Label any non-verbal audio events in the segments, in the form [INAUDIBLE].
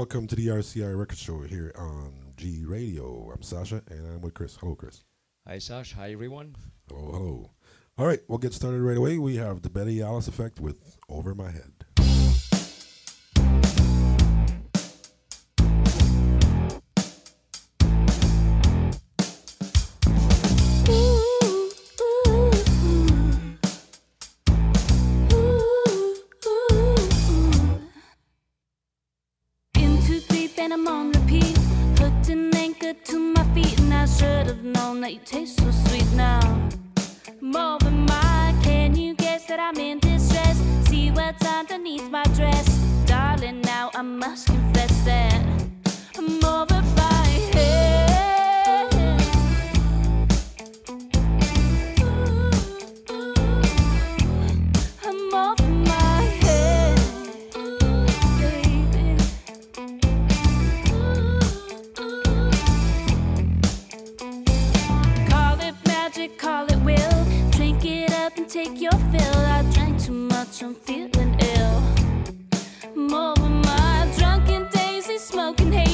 welcome to the RCR Record Show here on G Radio. I'm Sasha and I'm with Chris. Hello, Chris. Hi, Sash. Hi, everyone. Hello, hello. All right, we'll get started right away. We have the Betty Alice Effect with Over My Head. that you taste so sweet now. More than mine, can you guess that I'm in distress? See what's underneath my dress, darling. Now I must confess that I'm over. Basic human rights. Arise, juggernauts, it's time to unite.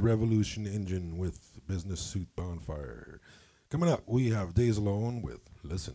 Revolution Engine with Business Suit Bonfire. Coming up, we have Days Alone with Listen.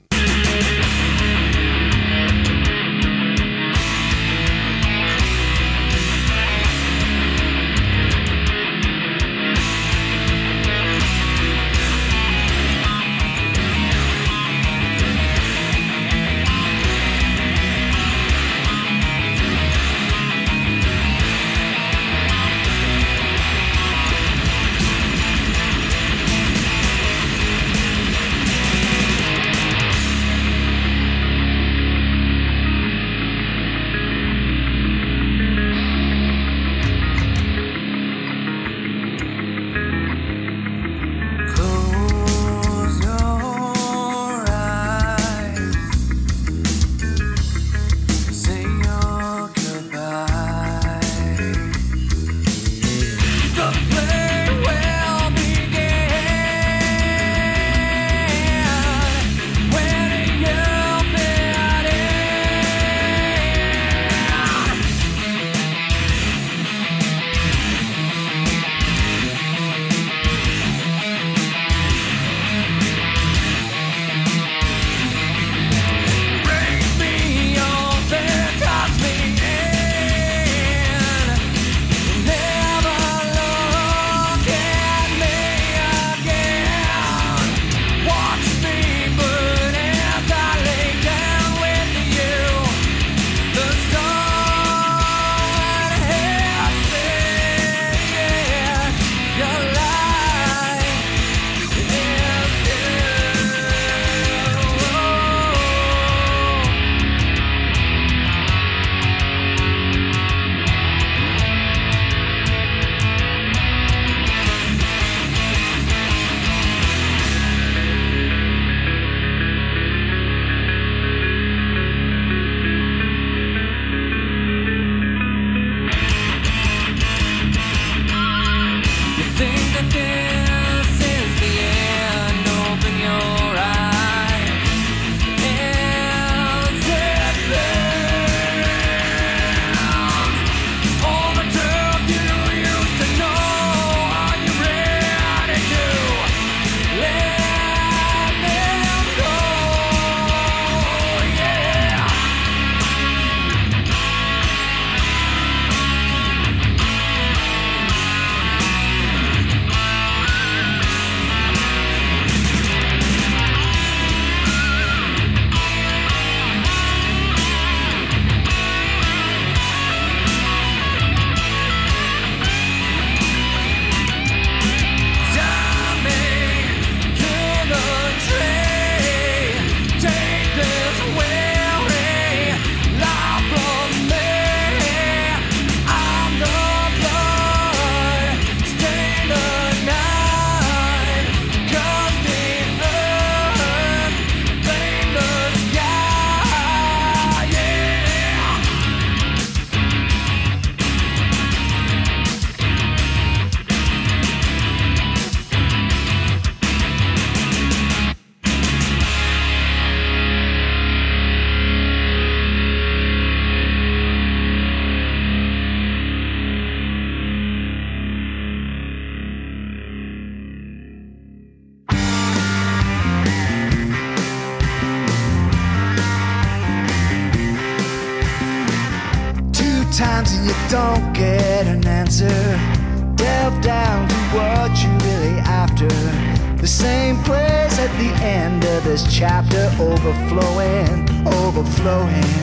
chapter overflowing, overflowing.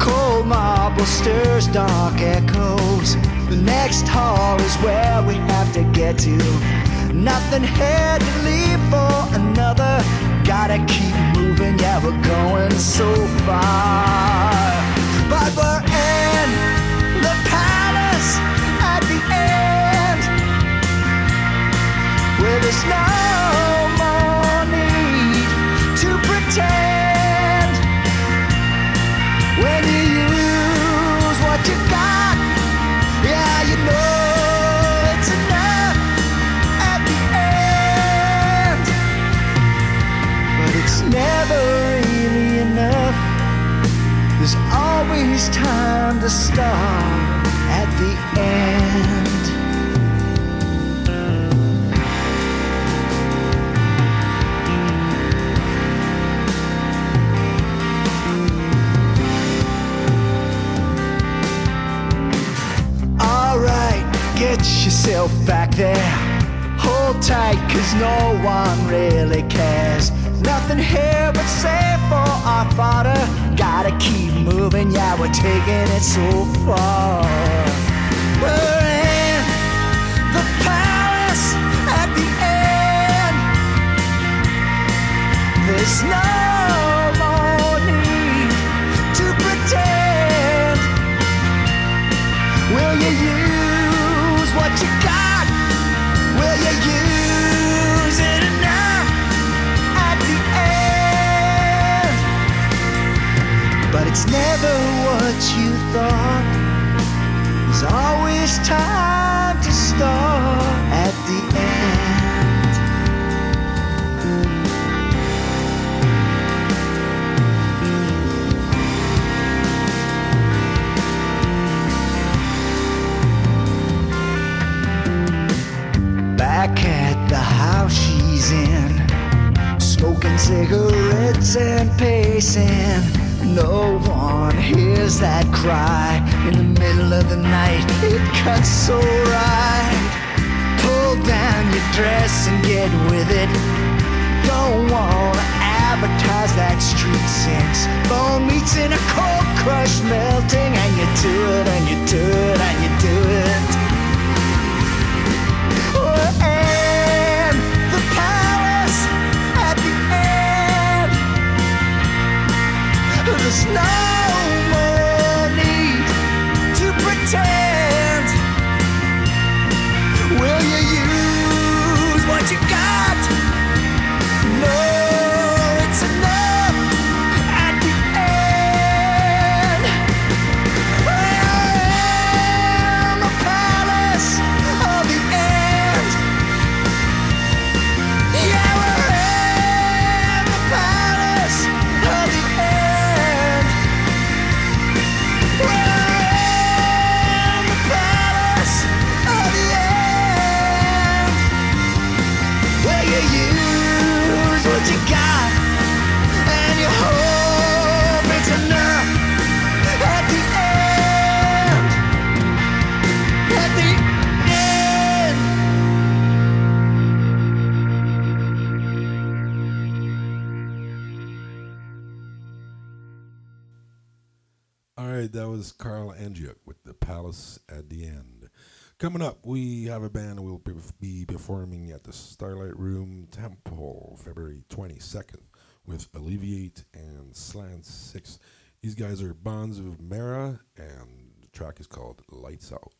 Cold marble stirs dark echoes. The next hall is where we have to get to. Nothing had to leave for another. Gotta keep moving, yeah, we're going so far. But we're in the palace at the end. Where there's no always time to start at the end. Alright, get yourself back there. Hold tight, cause no one really cares. Nothing here but we're taking it so far. We're in the palace at the end. There's no always time to start at the end. Back at the house she's in, smoking cigarettes and pacing. No one hears that cry middle of the night. It cuts so right. Pull down your dress and get with it. Don't wanna advertise that street sinks. Bone meets in a cold crush melting, and you do it, and you do it, and you do it. We're in the palace at the end. There's no was Carl Angiuk with the Palace at the end. Coming up, we have a band we'll be performing at the Starlight Room Temple February 22nd with Alleviate and Slant 6. These guys are Bonds of Mara, and the track is called Lights Out.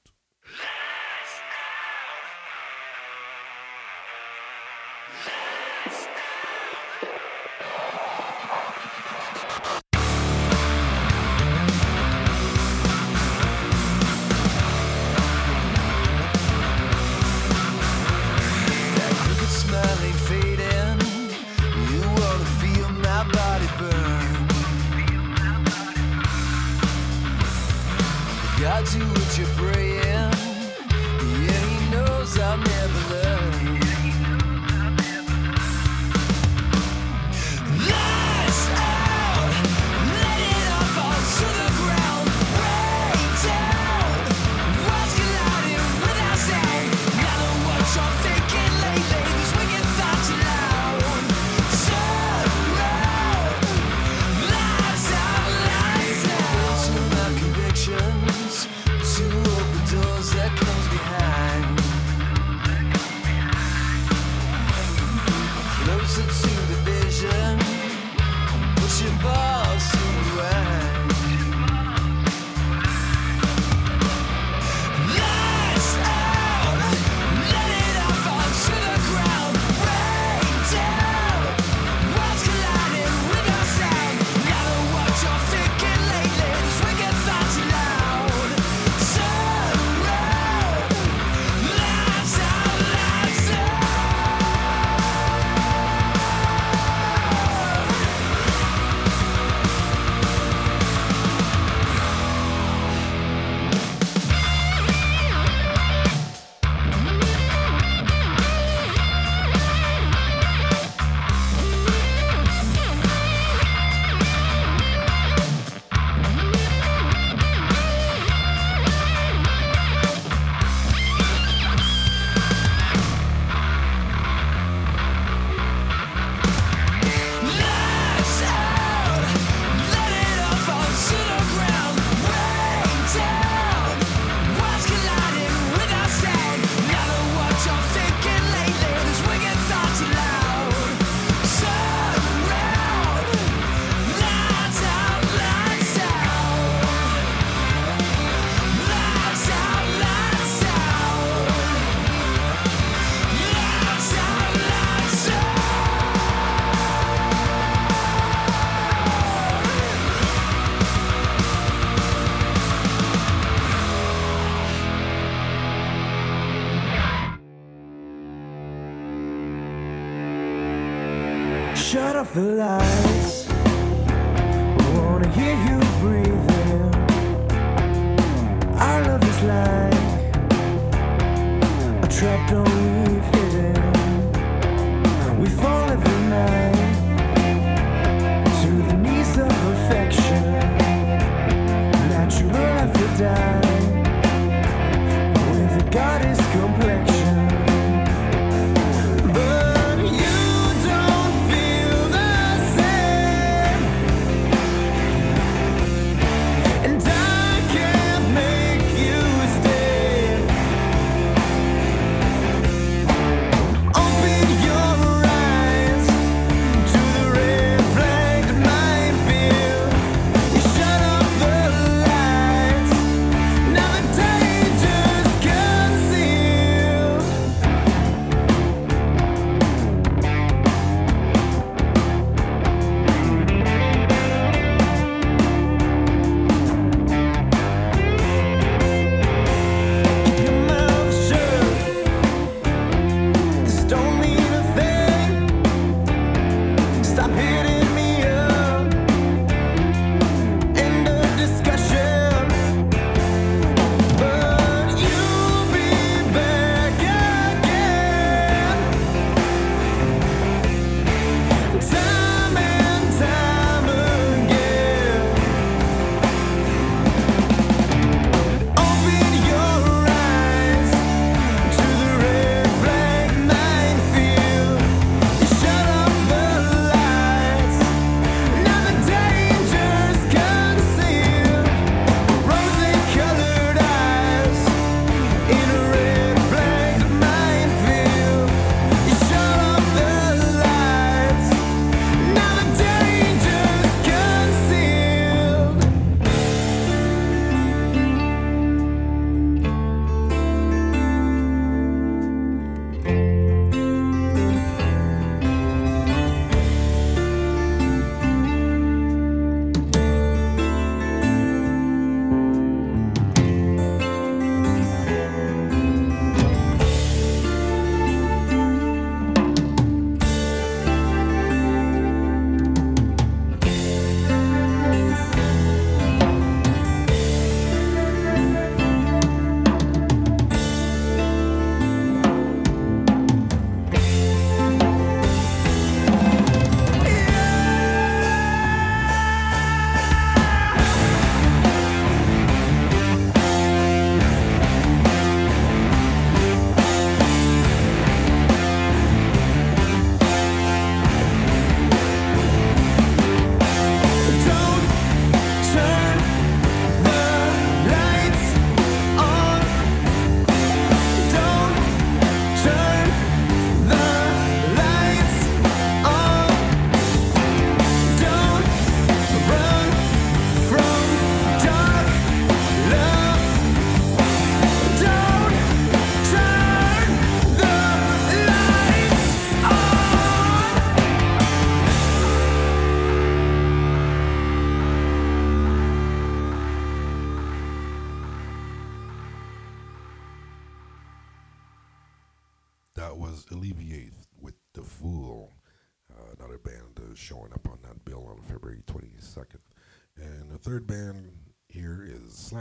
The lights.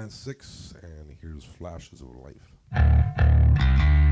Six, and here's Flashes of Life.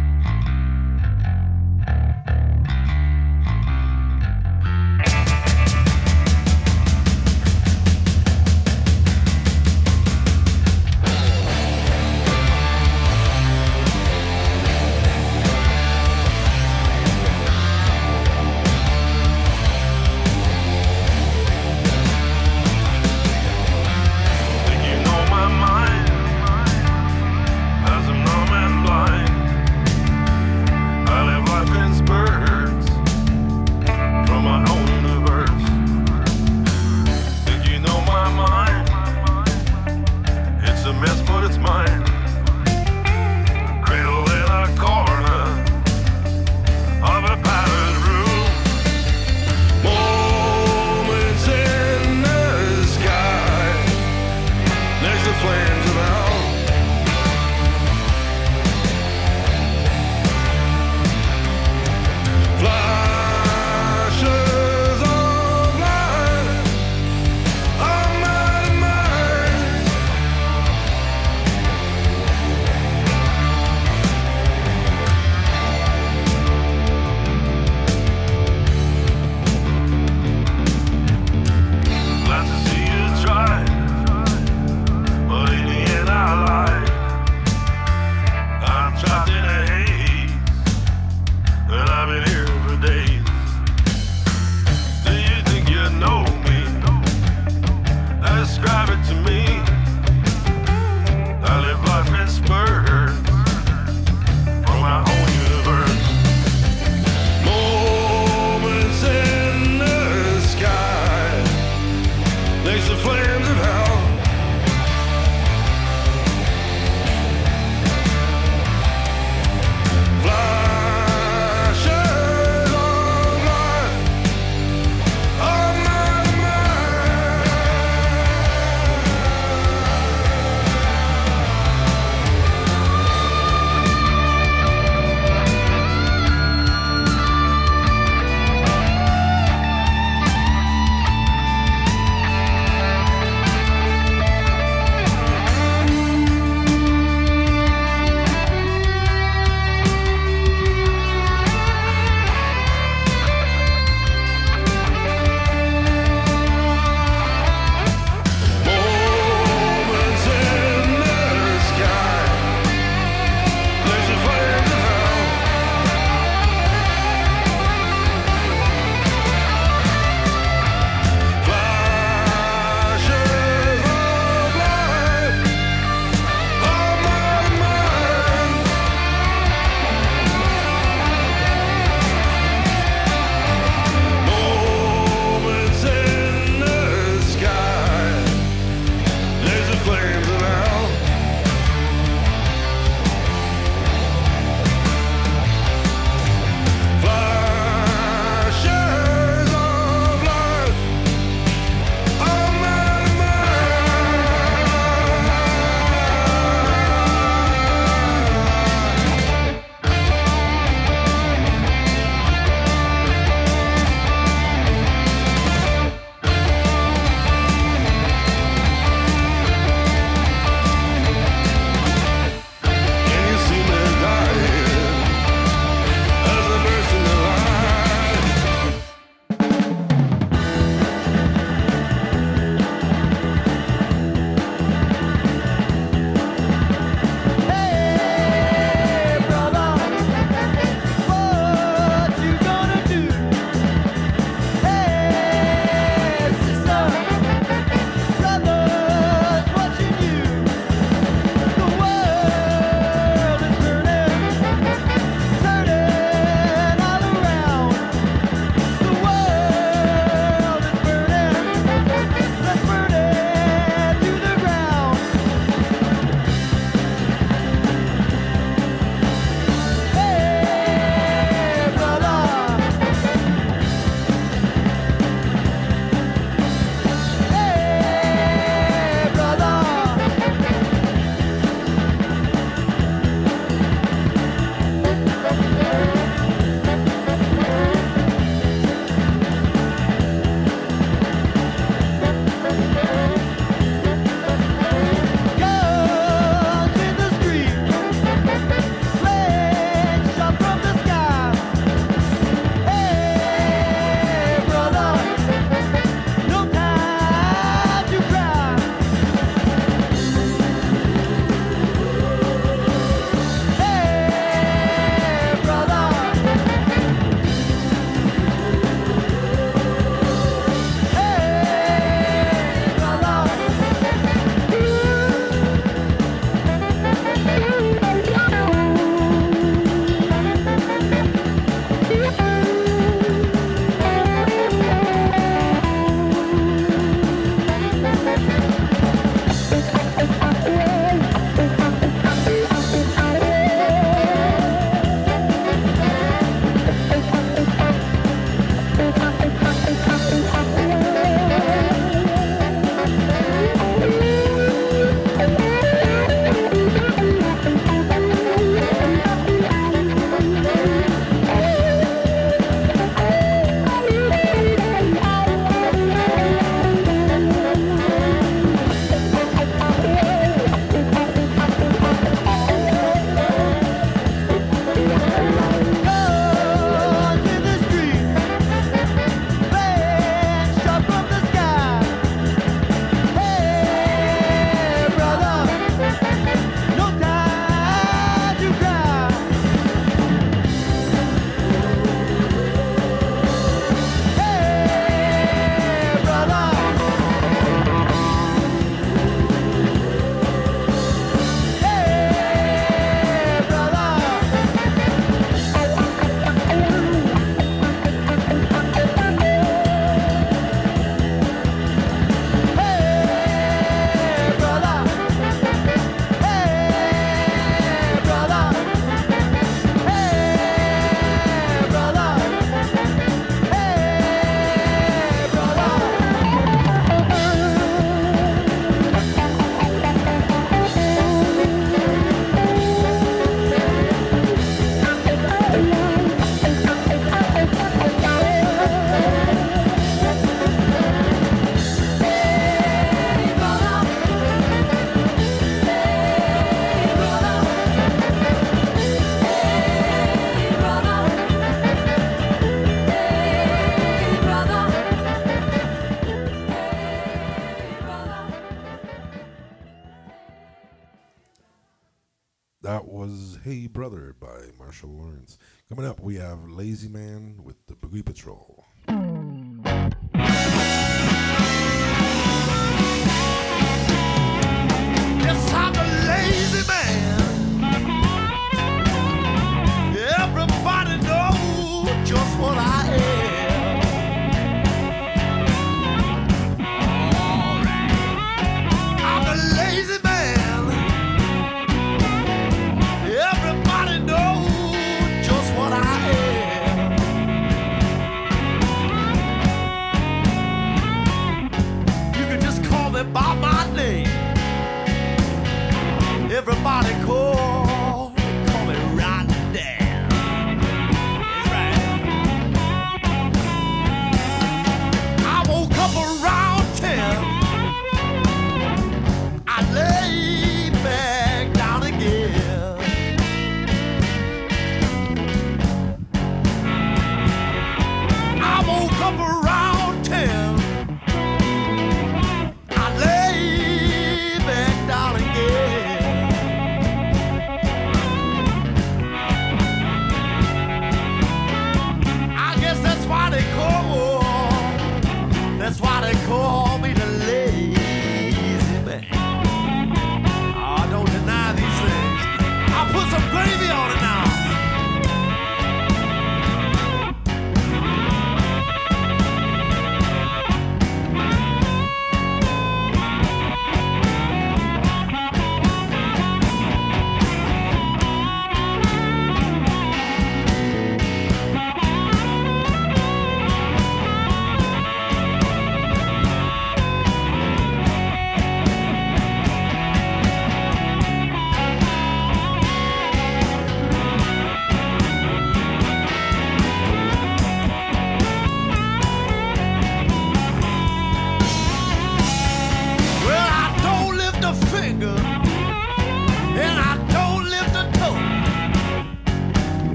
Coming up, we have Lazy Man with the Boogie Patrol.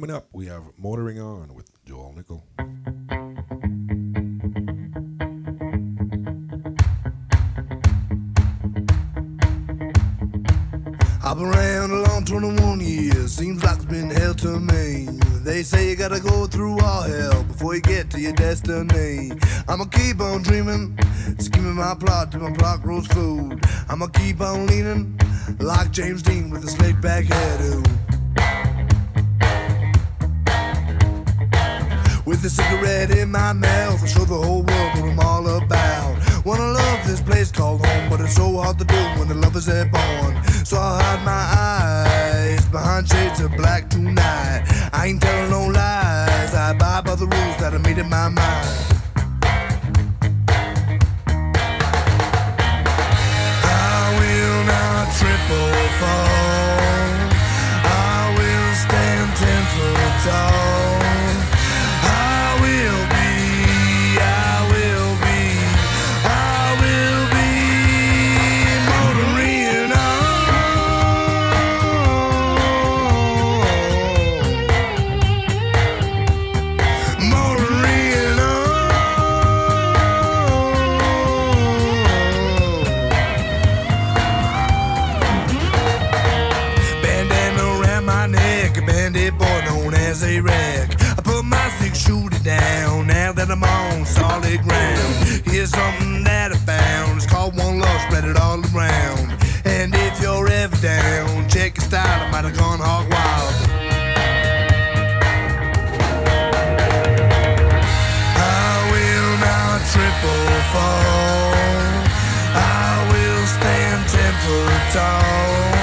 Coming up, we have Motoring On with Joel Nickel. I've been around a long 21 years, seems like it's been hell to me. They say you gotta go through all hell before you get to your destiny. I'ma keep on dreaming, scheming my plot till my plot grows food. I'ma keep on leaning like James Dean with a slick back hairdo. With a cigarette in my mouth, I show the whole world what I'm all about. Wanna love this place called home, but it's so hard to do when the lovers are born. So I'll hide my eyes behind shades of black tonight. I ain't telling no lies, I abide by the rules that I made in my mind. I will not trip or fall. I will stand ten foot tall. Wreck. I put my six shooter down now that I'm on solid ground. Here's something that I found. It's called One Love, spread it all around. And if you're ever down, check your style. I might have gone hog wild. I will not trip fall. I will stand ten foot tall.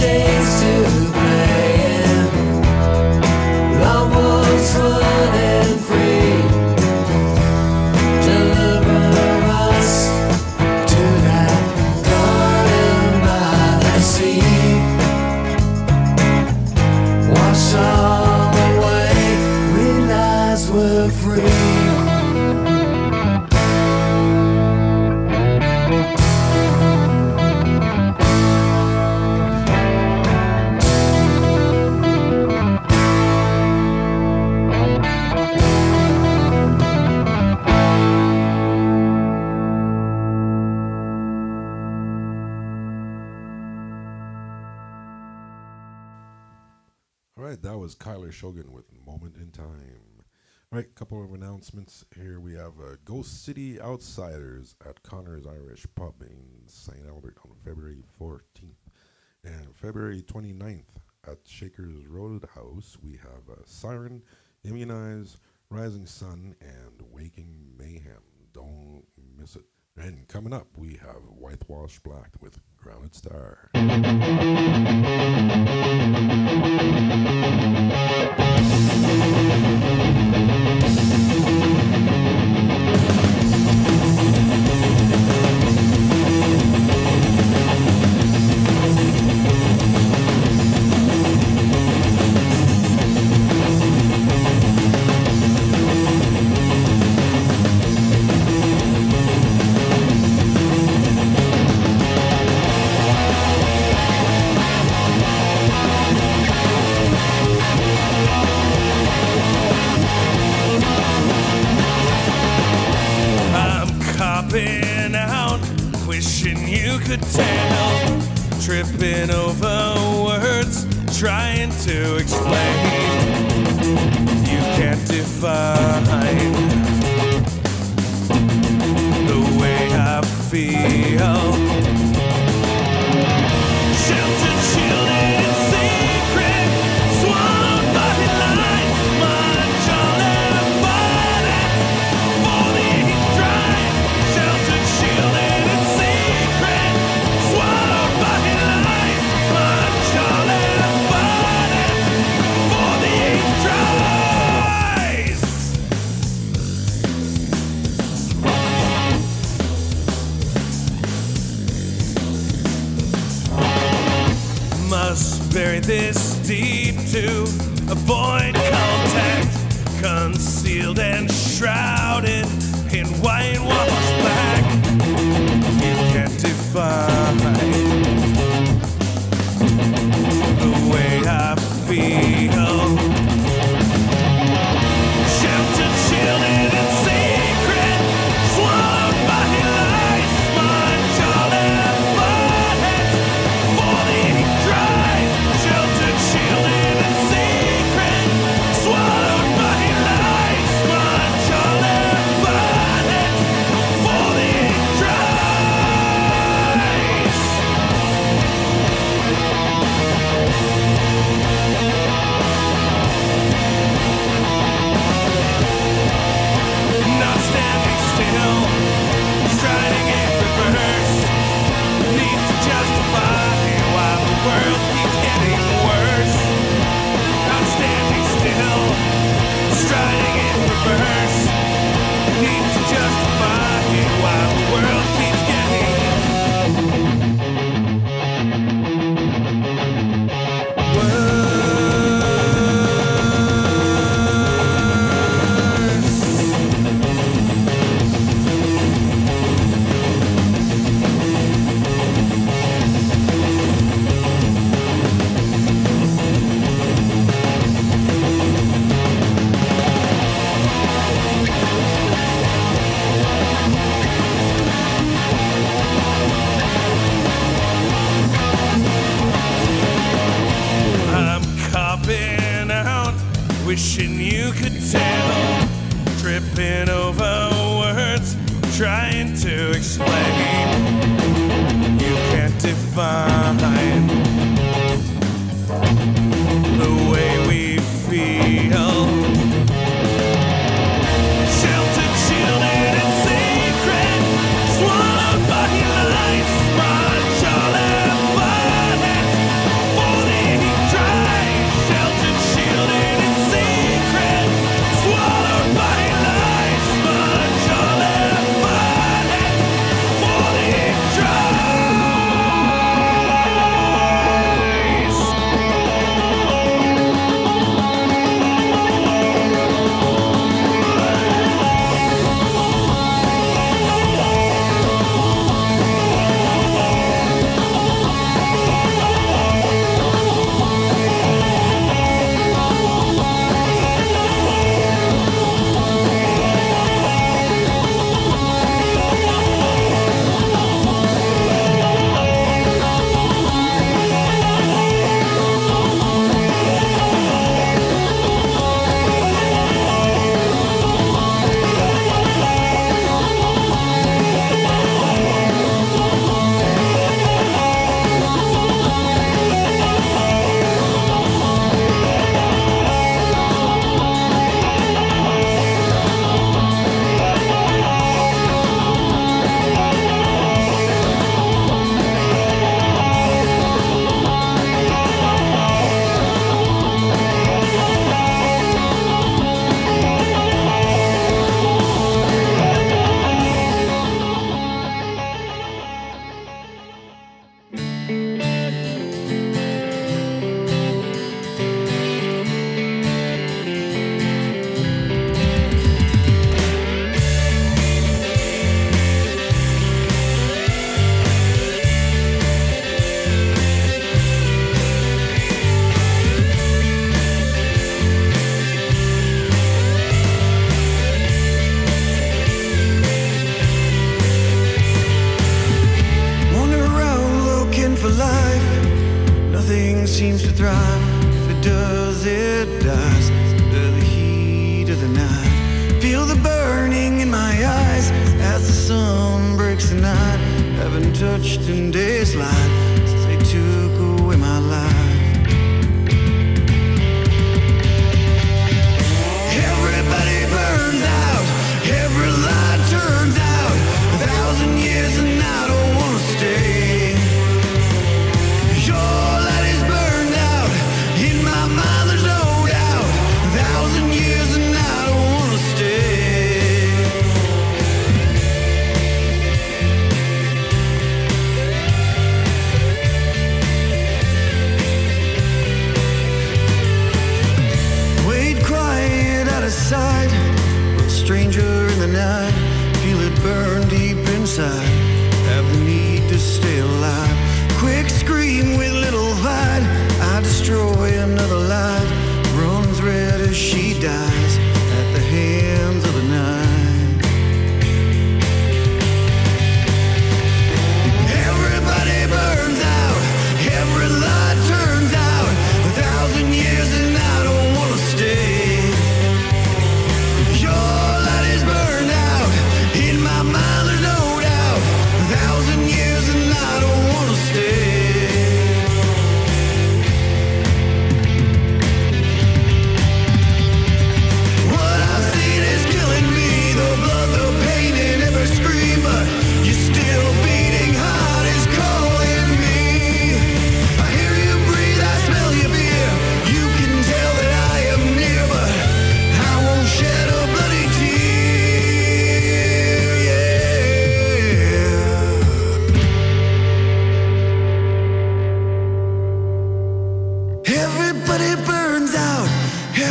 day. All right, couple of announcements here. We have uh, Ghost City Outsiders at Connor's Irish Pub in St. Albert on February 14th. And February 29th at Shaker's Roadhouse, we have uh, Siren, Immunize, Rising Sun, and Waking Mayhem. Don't miss it. And coming up, we have Whitewash Black with Grounded Star. [LAUGHS] over words trying to explain.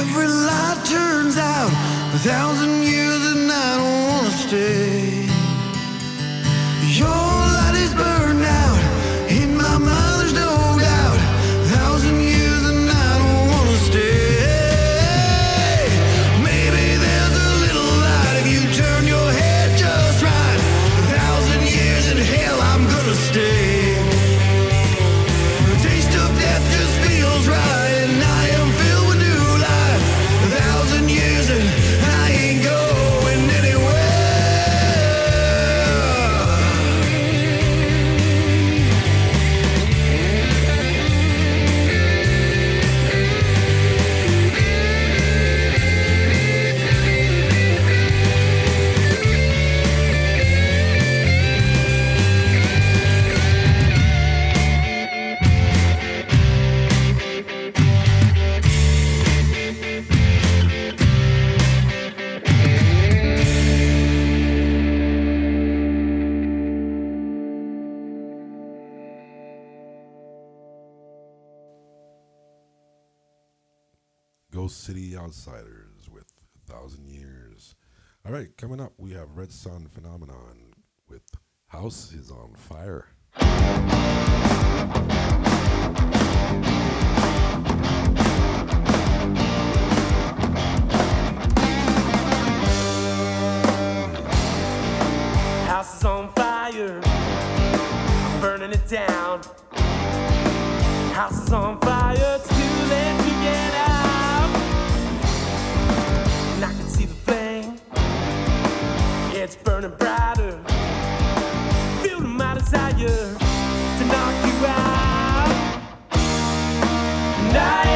Every lie turns out a thousand years and I don't wanna stay. right, coming up, we have Red Sun Phenomenon with House is on Fire. House is on fire. I'm burning it down. House is on fire. It's too late to get out. it's burning brighter. Fueling my desire to knock you out. Night.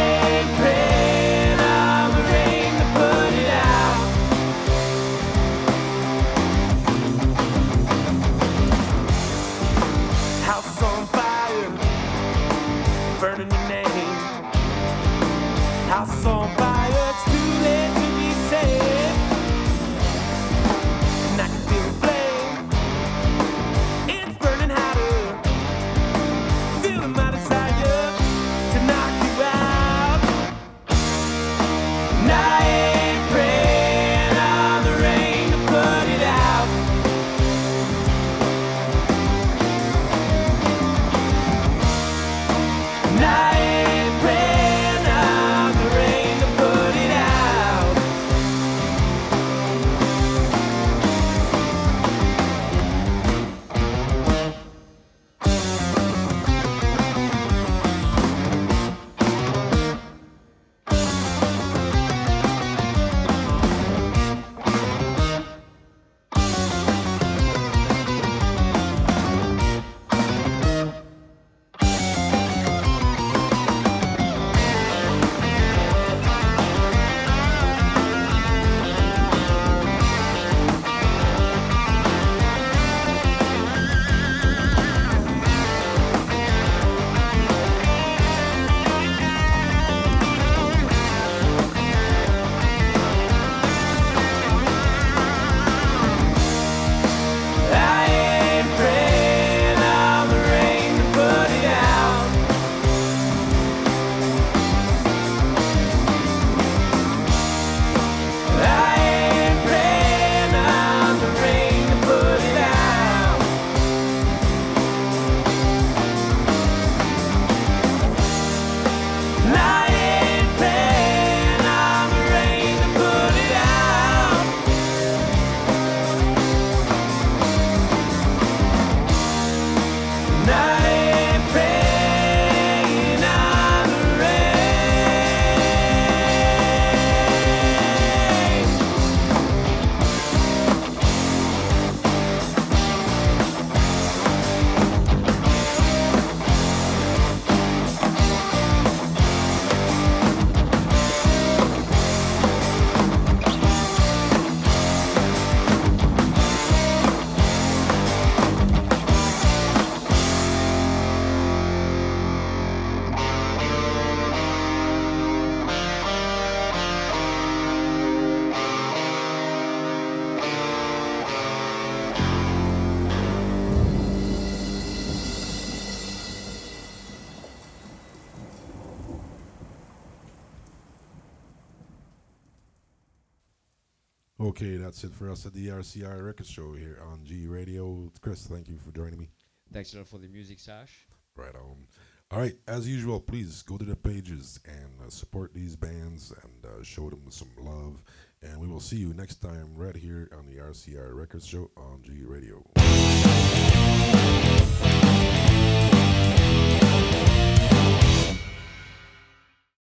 That's it for us at the RCR Record Show here on G Radio. Chris, thank you for joining me. Thanks a lot for the music, Sash. Right on. All right, as usual, please go to the pages and uh, support these bands and uh, show them some love. And we will see you next time right here on the RCR Records Show on G Radio.